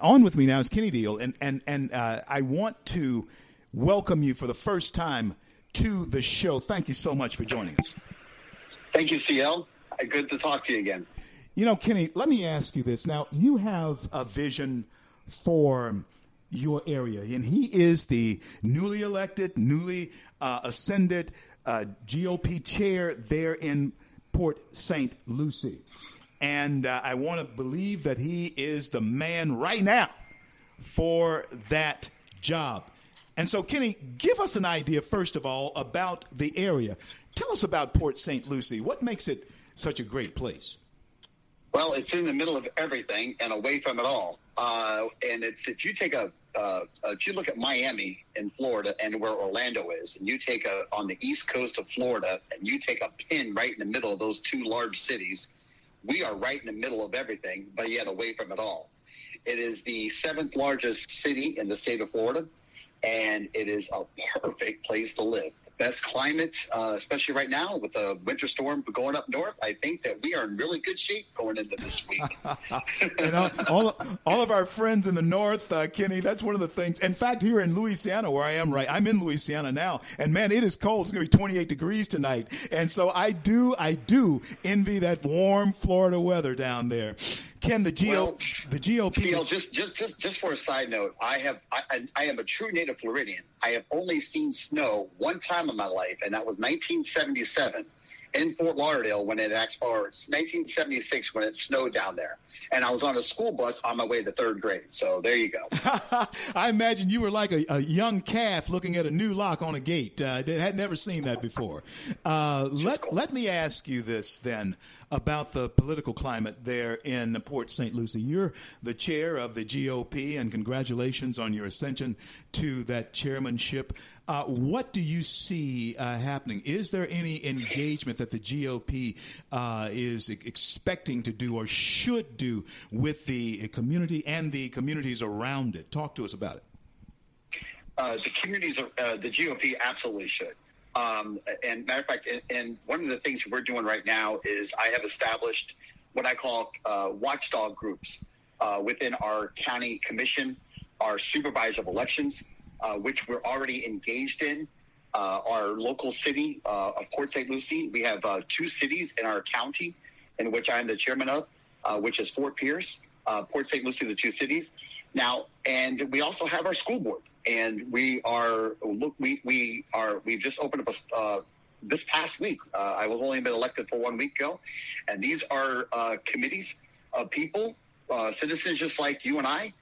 On with me now is Kenny Neal, and and and uh, I want to welcome you for the first time to the show. Thank you so much for joining us. Thank you, CL. Good to talk to you again. You know, Kenny, let me ask you this. Now, you have a vision for your area, and he is the newly elected, newly uh, ascended uh, GOP chair there in Port St. Lucie. And uh, I want to believe that he is the man right now for that job. And so, Kenny, give us an idea, first of all, about the area. Tell us about Port St. Lucie. What makes it such a great place? Well, it's in the middle of everything and away from it all. Uh, and it's if you take a uh, if you look at Miami in Florida and where Orlando is, and you take a on the east coast of Florida, and you take a pin right in the middle of those two large cities, we are right in the middle of everything, but yet away from it all. It is the seventh largest city in the state of Florida, and it is a perfect place to live best climate, uh, especially right now with the winter storm going up north. I think that we are in really good shape going into this week. all, all, of our friends in the north, uh, Kenny, that's one of the things. In fact, here in Louisiana, where I am right, I'm in Louisiana now, and man, it is cold. It's going to be 28 degrees tonight, and so I do, I do envy that warm Florida weather down there. Ken, the GO, well, the GOP. just, just, just, just for a side note, I have, I, I am a true native Floridian. I have only seen snow one time in my life, and that was 1977 in Fort Lauderdale when it actually, or 1976 when it snowed down there. And I was on a school bus on my way to third grade. So there you go. I imagine you were like a, a, young calf looking at a new lock on a gate. Uh, had never seen that before. Uh, let, let me ask you this then about the political climate there in Port St. Lucie. You're the chair of the GOP, and congratulations on your ascension to that chairmanship. Uh, what do you see uh, happening? Is there any engagement that the GOP uh, is expecting to do or should do with the community and the communities around it? Talk to us about it. Uh, the communities, uh, the GOP absolutely should. Um, and matter of fact, and, and, one of the things we're doing right now is I have established what I call uh, watchdog groups uh, within our county commission, our supervisor of elections, uh, which we're already engaged in. Uh, our local city uh, of Port St. Lucie, we have uh, two cities in our county in which I'm the chairman of, which is Fort Pierce, Port St. Lucie, the two cities. Now, and we also have our school board and we are look we we are we've just opened up a uh, this past week. Uh, I was only been elected for one week ago, and these are uh, committees of people, uh, citizens just like you and I,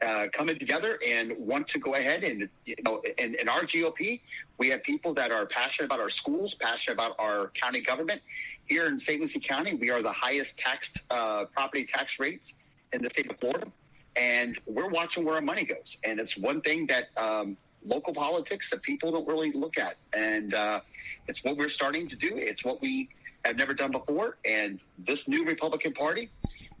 uh, coming together and want to go ahead and you know in, in our GOP we have people that are passionate about our schools, passionate about our county government. Here in St. Lucie County, we are the highest taxed uh, property tax rates in the state of Florida and we're watching where our money goes. And it's one thing that um, local politics that people don't really look at, and uh, it's what we're starting to do. It's what we have never done before, and this new Republican Party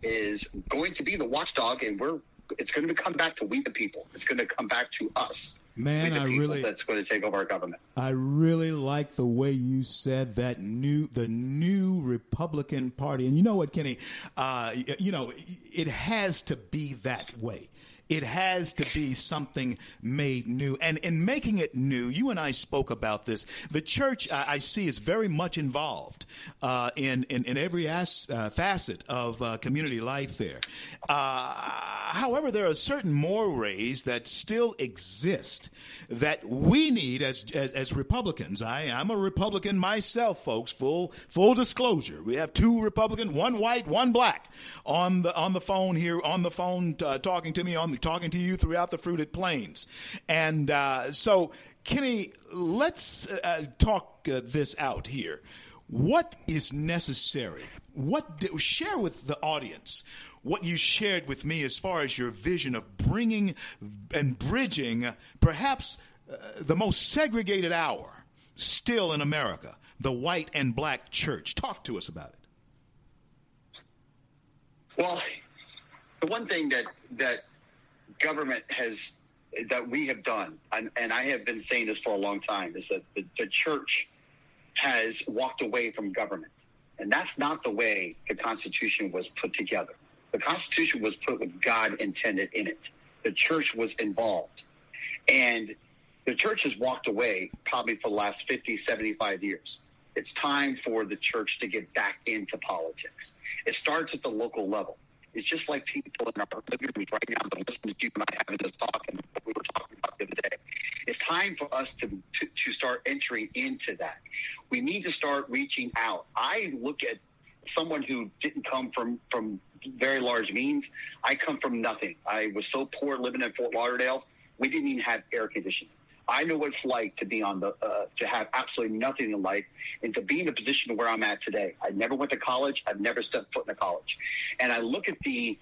is going to be the watchdog, and we're it's going to come back to we the people. It's going to come back to us. Man, I really that's going to take over our government. I really like the way you said that new the new Republican Party, and you know what, Kenny, uh, you know it has to be that way. It has to be something made new. And in making it new, you and I spoke about this. The church, uh, I see, is very much involved uh, in, in, in, every as, uh, facet of uh, community life there. Uh, however, there are certain mores that still exist that we need as, as, as Republicans. I, am a Republican myself, folks. Full full disclosure. We have two Republican, one white, one black, on the on the phone here, on the phone uh, talking to me on the talking to you throughout the fruited plains. And uh, so, Kenny, let's uh, talk uh, this out here. What is necessary? What do, share with the audience what you shared with me as far as your vision of bringing and bridging perhaps uh, the most segregated hour still in America, the white and black church. Talk to us about it. Well, the one thing that that government has that we have done, and, and I have been saying this for a long time, is that the, the church has walked away from government. And that's not the way the Constitution was put together. The Constitution was put with God intended in it. The church was involved. And the church has walked away probably for the last 50, 75 years. It's time for the church to get back into politics. It starts at the local level. It's just like people in our living rooms right now that listen to you and I having this talk and what we were talking about the other day. It's time for us to, to, to start entering into that. We need to start reaching out. I look at someone who didn't come from, from very large means. I come from nothing. I was so poor living in Fort Lauderdale. We didn't even have air conditioning. I know what it's like to be on the uh, to have absolutely nothing in life and to be in a position where I'm at today. I never went to college. I've never stepped foot in a college, and I look at the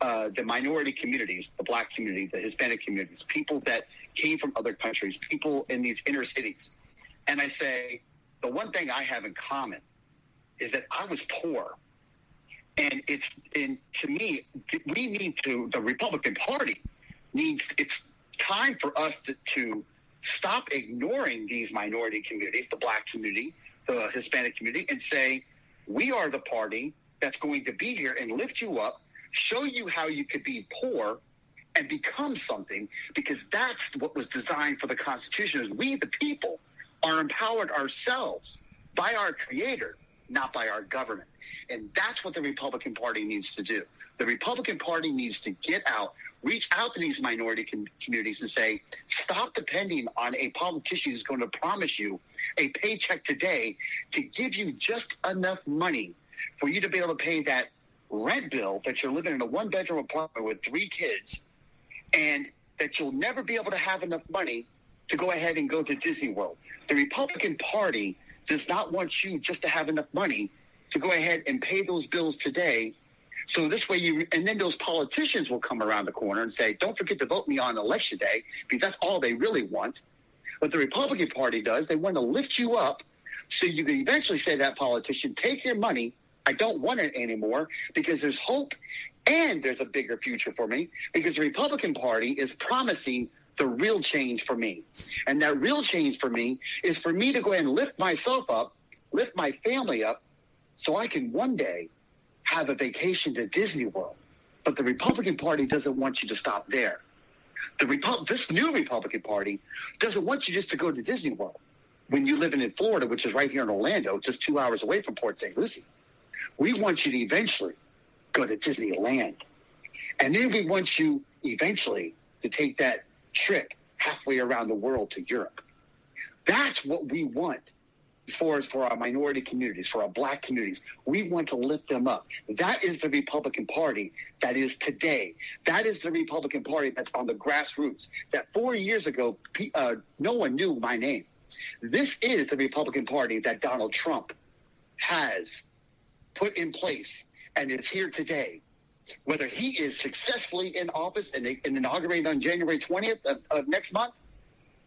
uh, the minority communities, the black community, the Hispanic communities, people that came from other countries, people in these inner cities, and I say the one thing I have in common is that I was poor. And it's and to me, we need to the Republican Party needs it's time for us to, to stop ignoring these minority communities, the black community, the Hispanic community, and say, we are the party that's going to be here and lift you up, show you how you could be poor and become something, because that's what was designed for the Constitution is we, the people, are empowered ourselves by our creator, not by our government. And that's what the Republican Party needs to do. The Republican Party needs to get out, reach out to these minority com- communities and say, stop depending on a politician who's going to promise you a paycheck today to give you just enough money for you to be able to pay that rent bill that you're living in a one bedroom apartment with three kids and that you'll never be able to have enough money to go ahead and go to Disney World. The Republican Party does not want you just to have enough money to go ahead and pay those bills today so this way you, and then those politicians will come around the corner and say, don't forget to vote me on election day because that's all they really want. What the Republican Party does, they want to lift you up so you can eventually say that politician, take your money. I don't want it anymore because there's hope and there's a bigger future for me because the Republican Party is promising the real change for me. And that real change for me is for me to go and lift myself up, lift my family up, so I can one day have a vacation to Disney World. But the Republican Party doesn't want you to stop there. The Repu- this new Republican Party doesn't want you just to go to Disney World when you live in Florida, which is right here in Orlando, just two hours away from Port St. Lucie. We want you to eventually go to Disneyland. And then we want you eventually to take that trip halfway around the world to Europe. That's what we want as far as for our minority communities, for our black communities. We want to lift them up. That is the Republican Party that is today. That is the Republican Party that's on the grassroots. That four years ago, uh, no one knew my name. This is the Republican Party that Donald Trump has put in place and is here today. Whether he is successfully in office and, and inaugurated on January 20th of, of next month,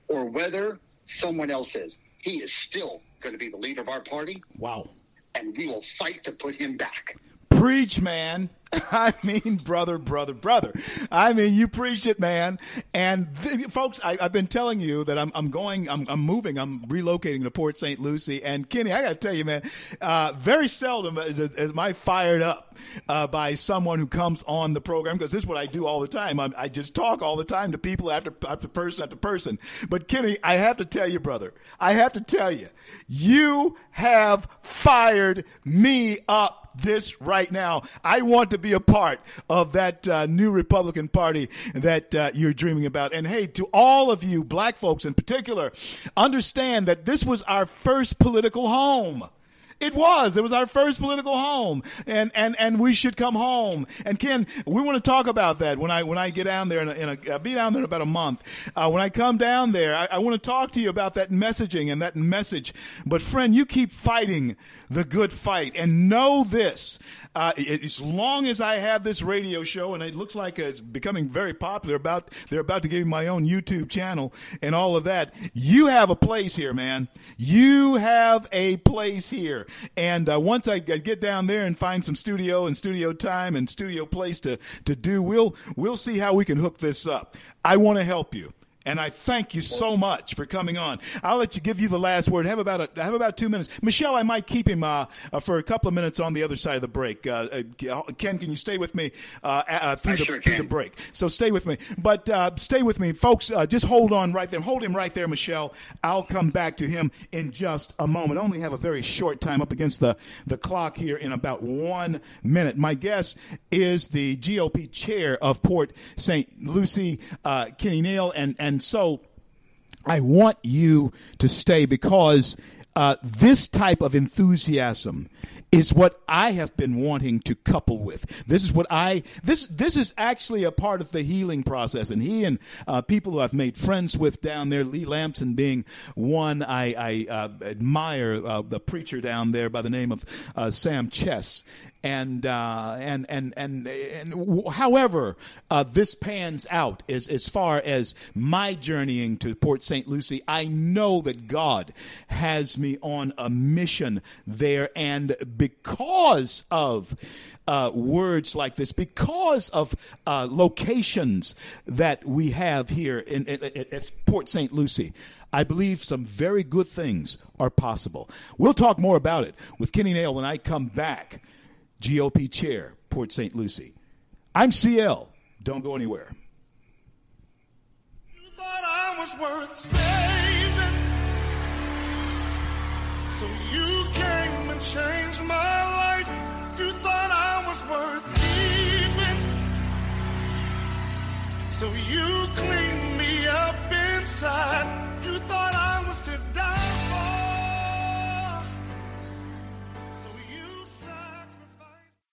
or whether someone else is, he is still going to be the leader of our party. Wow. And we will fight to put him back. Preach, man. I mean, brother, brother, brother. I mean, you preach it, man. And th- folks, I, have been telling you that I'm, I'm going, I'm, I'm, moving, I'm relocating to Port St. Lucie. And Kenny, I got to tell you, man, uh, very seldom is my fired up uh, by someone who comes on the program because this is what I do all the time. I'm, i just talk all the time to people after, after person after person. But Kenny, I have to tell you, brother, I have to tell you, you have fired me up this right now. I want to be a part of that uh, new Republican Party that uh, you're dreaming about. And hey, to all of you black folks in particular, understand that this was our first political home. It was. It was our first political home, and and and we should come home. And Ken, we want to talk about that when I when I get down there in a, in a I'll be down there in about a month. Uh, when I come down there, I, I want to talk to you about that messaging and that message. But friend, you keep fighting the good fight. And know this uh, as long as I have this radio show, and it looks like it's becoming very popular, about they're about to give me my own YouTube channel and all of that. You have a place here, man. You have a place here. And uh, once I get down there and find some studio and studio time and studio place to to do, we'll we'll see how we can hook this up. I want to help you. And I thank you so much for coming on. I'll let you give you the last word. Have about a, have about two minutes. Michelle, I might keep him uh, uh, for a couple of minutes on the other side of the break. Uh, uh Ken, can you stay with me uh, uh, through, the, sure through the break? So stay with me. But stay with me, folks. just hold on right there. Hold him right there, Michelle. I'll come back to him in just a moment. I only have a very short time up against the, the clock here in about one minute. My guest is the GOP chair of Port St. Lucie, Kenny Neal, and, and and so I want you to stay because uh, this type of enthusiasm is what I have been wanting to couple with. This is what I this this is actually a part of the healing process. And he and uh, people who I've made friends with down there, Lee Lamson being one, I, I uh, admire uh, the preacher down there by the name of uh, Sam Chess and uh, and and and and however uh, this pans out as as far as my journeying to Port St. Lucie, I know that God has me on a mission there, and because of uh, words like this, because of uh, locations that we have here in, in, in, at Port St. Lucie. I believe some very good things are possible. We'll talk more about it with Kenny Neal when I come back. GOP chair, Port St. Lucie. I'm CL. Don't go anywhere. You thought I was worth saving. So you came and changed my life. You thought I was worth keeping. So you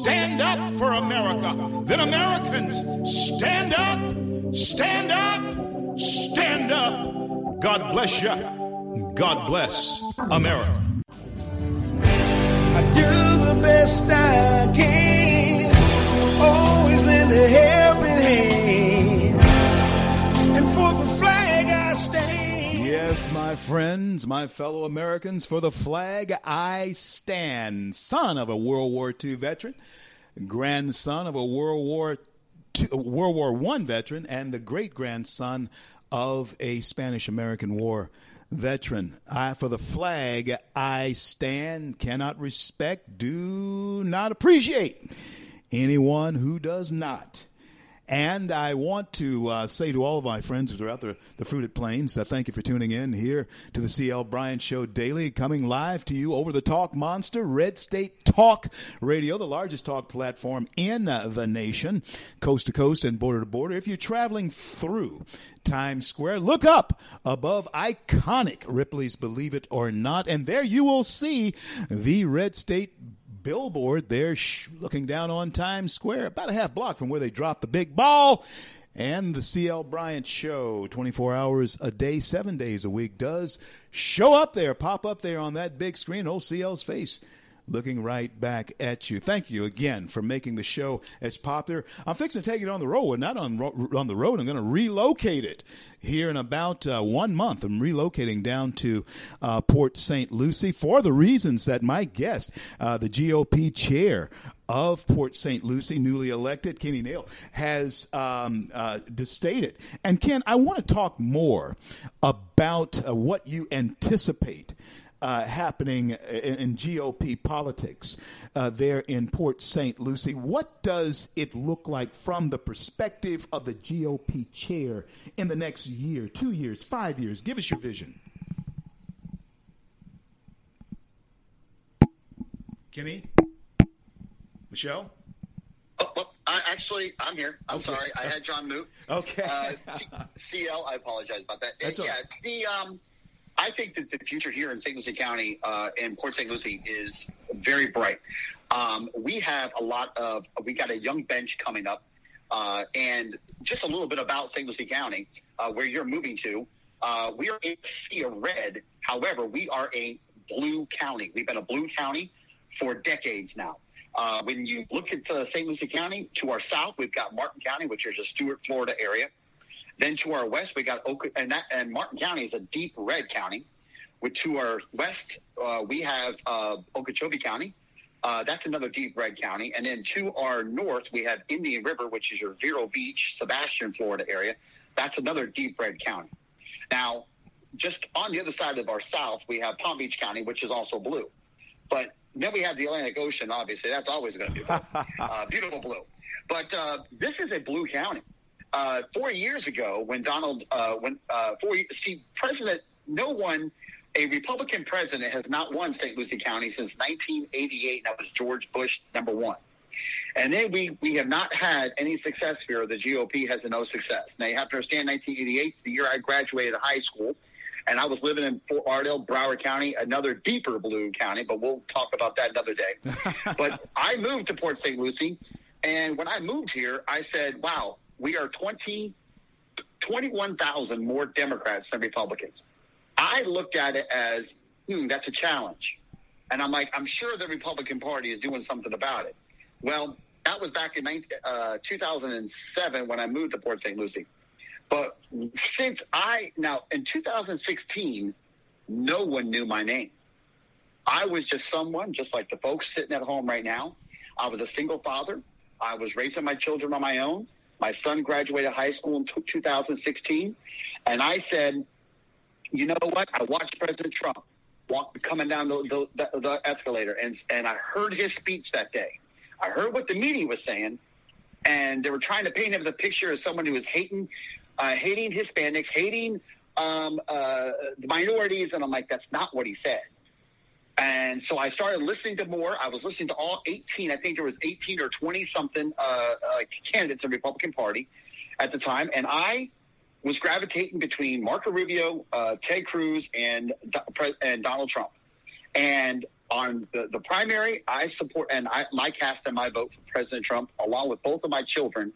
Stand up for America. Then Americans, stand up, stand up, stand up. God bless you. God bless America. I do the best I can, always lend a helping Yes, my friends, my fellow Americans, for the flag I stand. Son of a World War II veteran grandson of a World War II, World War One veteran and the great grandson of a Spanish American War veteran. I, for the flag, I stand, cannot respect, do not appreciate anyone who does not. And I want to uh, say to all of my friends who throughout the, the Fruited Plains, uh, thank you for tuning in here to the CL Bryant Show Daily, coming live to you over the Talk Monster, Red State Talk Radio, the largest talk platform in uh, the nation, coast to coast and border to border. If you're traveling through Times Square. Look up above iconic Ripley's Believe It or Not, and there you will see the Red State billboard there looking down on Times Square, about a half block from where they dropped the big ball. And the CL Bryant Show, 24 hours a day, seven days a week, does show up there, pop up there on that big screen, old CL's face looking right back at you. Thank you again for making the show as popular. I'm fixing to take it on the road, not on on the road. I'm going to relocate it here in about uh, one month. I'm relocating down to uh, Port St. Lucie for the reasons that my guest, uh, the GOP chair of Port St. Lucie, newly elected, Kenny Neal, has um, uh, stated. And Ken, I want to talk more about uh, what you anticipate uh, happening in, in, GOP politics uh, there in Port St. Lucie. What does it look like from the perspective of the GOP chair in the next year, two years, five years? Give us your vision. Kenny? Michelle? Oh, well, I, actually, I'm here. I'm okay. sorry. I had John Moot. Okay. Uh, CL, I apologize about that. That's yeah, the um, I think that the future here in St. Lucie County uh, and Port St. Lucie is very bright. Um, we have a lot of, we got a young bench coming up Uh, and just a little bit about St. Lucie County, uh, where you're moving to. Uh, we are a sea of red. However, we are a blue county. We've been a blue county for decades now. Uh, when you look at uh, St. Lucie County, to our south, we've got Martin County, which is a Stuart, Florida area. Then to our west, we got Oak, and that and Martin County is a deep red county. With to our west, uh, we have uh, Okeechobee County. Uh, that's another deep red county. And then to our north, we have Indian River, which is your Vero Beach, Sebastian, Florida area. That's another deep red county. Now, just on the other side of our south, we have Palm Beach County, which is also blue. But then we have the Atlantic Ocean, obviously. That's always going to be blue. uh, beautiful blue. But uh, this is a blue county. Uh, four years ago, when Donald, uh, when uh, four, see, President, no one, a Republican president has not won St. Lucie County since 1988. That was George Bush number one. And then we, we have not had any success here. The GOP has no success. Now, you have to understand 1988 is the year I graduated high school and I was living in Fort Lauderdale, Broward County, another deeper blue county, but we'll talk about that another day. but I moved to Port St. Lucie, and when I moved here, I said, wow, we are 20, 21,000 more Democrats than Republicans. I looked at it as, hmm, that's a challenge. And I'm like, I'm sure the Republican Party is doing something about it. Well, that was back in 19, uh, 2007 when I moved to Port St. Lucie. But since I now in 2016, no one knew my name. I was just someone, just like the folks sitting at home right now. I was a single father. I was raising my children on my own. My son graduated high school in 2016, and I said, "You know what? I watched President Trump walk coming down the, the, the escalator, and and I heard his speech that day. I heard what the media was saying, and they were trying to paint him as a picture as someone who was hating uh, hating Hispanics, hating um, uh, minorities, and I'm like, that's not what he said. And so I started listening to more. I was listening to all 18. I think there was 18 or 20 something uh, uh, candidates in the Republican Party at the time, and I was gravitating between Marco Rubio, uh, Ted Cruz, and and Donald Trump. And on the, the primary, I support and I, my cast and my vote for President Trump, along with both of my children,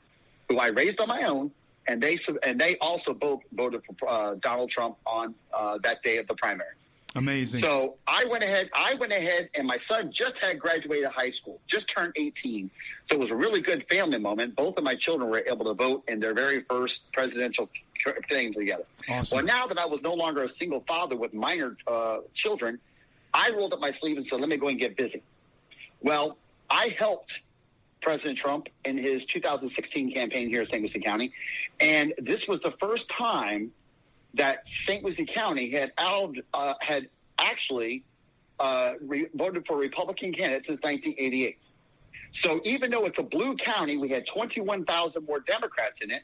who I raised on my own, and they and they also both voted for uh, Donald Trump on uh, that day of the primary. Amazing. So I went ahead. I went ahead, and my son just had graduated high school, just turned 18. So it was a really good family moment. Both of my children were able to vote in their very first presidential thing together. Awesome. Well, now that I was no longer a single father with minor uh, children, I rolled up my sleeve and said, "Let me go and get busy." Well, I helped President Trump in his 2016 campaign here in St. Lucie County. And this was the first time that St. Lucie County had out, uh, had actually uh, re- voted for Republican candidates since 1988. So even though it's a blue county, we had 21,000 more Democrats in it.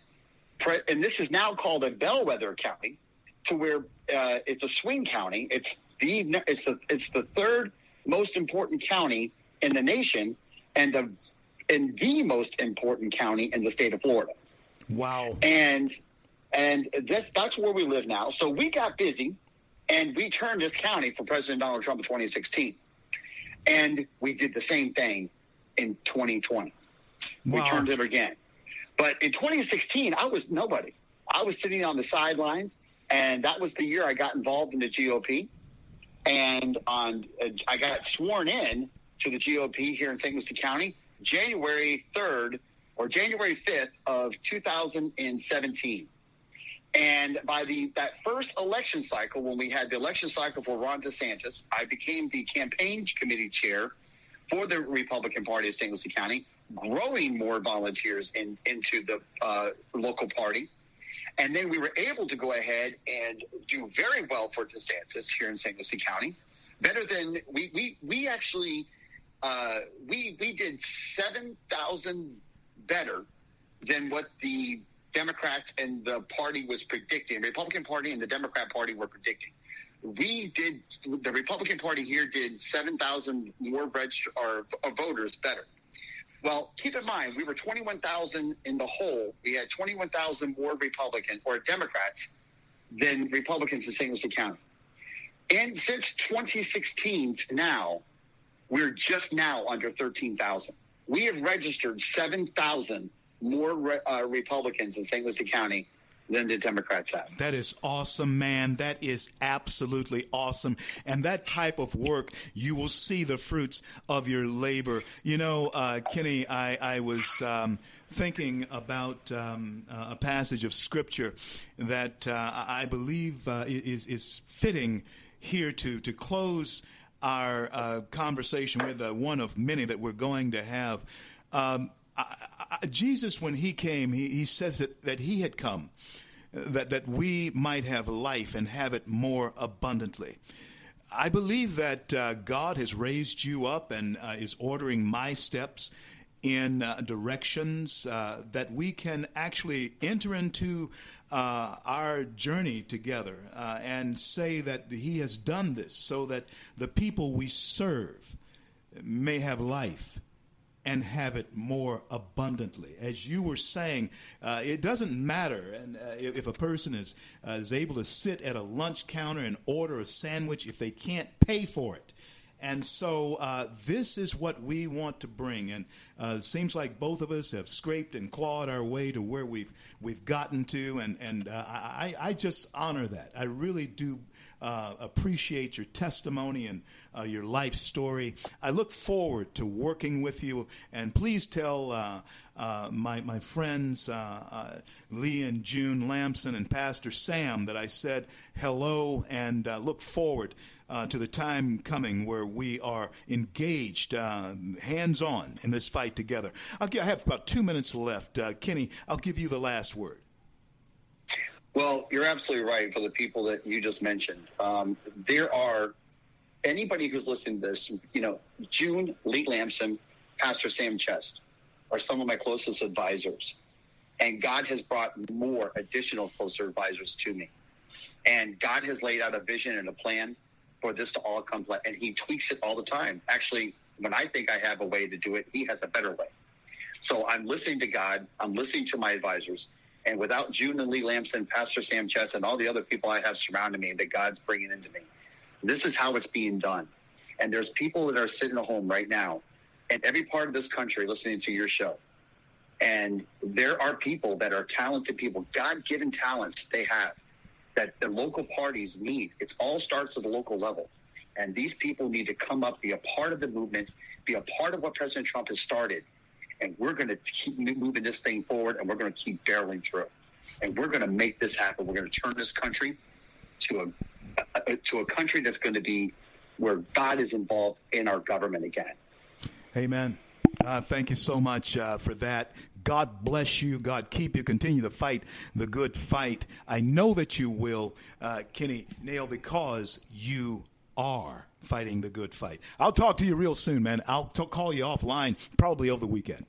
And this is now called a bellwether county, to where uh, it's a swing county. It's the it's the it's the third most important county in the nation, and the in the most important county in the state of Florida. Wow. And and that's that's where we live now. So we got busy and we turned this county for President Donald Trump in 2016. And we did the same thing in 2020. Wow. We turned it again. But in 2016, I was nobody. I was sitting on the sidelines, and that was the year I got involved in the GOP. And on, uh, I got sworn in to the GOP here in St. Lucie County January 3rd or January 5th of 2017. And by the that first election cycle, when we had the election cycle for Ron DeSantis, I became the campaign committee chair for the Republican Party of St. Lucie County, growing more volunteers in, into the uh, local party. And then we were able to go ahead and do very well for DeSantis here in St. Lucie County. Better than we, we, we actually uh, we we did seven thousand better than what the Democrats and the party was predicting. Republican Party and the Democrat Party were predicting. We did the Republican Party here did seven thousand more register or, or voters better. Well, keep in mind, we were 21,000 in the whole. We had 21,000 more Republican or Democrats than Republicans in St. Lucie County. And since 2016 to now, we're just now under 13,000. We have registered 7,000 more re- uh, Republicans in St. Lucie County than the Democrats have. That is awesome, man. That is absolutely awesome. And that type of work, you will see the fruits of your labor. You know, uh, Kenny, I, I was um, thinking about um, uh, a passage of scripture that uh, I believe uh, is, is fitting here to, to close our uh, conversation with one of many that we're going to have. Um, I, I, Jesus, when he came, he, he says that, that he had come that, that we might have life and have it more abundantly. I believe that uh, God has raised you up and uh, is ordering my steps in uh, directions uh, that we can actually enter into uh, our journey together uh, and say that He has done this so that the people we serve may have life and have it more abundantly. As you were saying, uh, it doesn't matter and, uh, if, if, a person is, uh, is able to sit at a lunch counter and order a sandwich if they can't pay for it. And so uh, this is what we want to bring, and uh, it seems like both of us have scraped and clawed our way to where we've we've gotten to, and and uh, I, I just honor that. I really do uh, appreciate your testimony and uh, your life story. I look forward to working with you, and please tell uh, uh my, my friends uh, uh, Lee and June Lamson and Pastor Sam that I said hello and look forward. to the time coming where we are engaged, hands on in this fight together. I'll, I have about two minutes left. Kenny, I'll give you the last word. Well, you're absolutely right for the people that you just mentioned. Um, there are anybody who's listening to this, you know, June, Lee Lamson, Pastor Sam Chess are some of my closest advisors. And God has brought more additional closer advisors to me. And God has laid out a vision and a plan for this to all come and he tweaks it all the time. Actually, when I think I have a way to do it, he has a better way. So I'm listening to God. I'm listening to my advisors. And without June and Lee Lamson, Pastor Sam Chess, and all the other people I have surrounding me that God's bringing into me, this is how it's being done. And there's people that are sitting at home right now in every part of this country listening to your show. And there are people that are talented people, God given talents they have that the local parties need. It all starts at the local level. And these people need to come up, be a part of the movement, be a part of what President Trump has started, and we're going to keep moving this thing forward, and we're going to keep barreling through, and we're going to make this happen. We're going to turn this country to a, a to a country that's going to be where God is involved in our government again. Amen. Uh, thank you so much uh, for that. God bless you. God keep you. Continue to fight the good fight. I know that you will, uh, Kenny Neal, because you are fighting the good fight. I'll talk to you real soon, man. I'll t- call you offline probably over the weekend.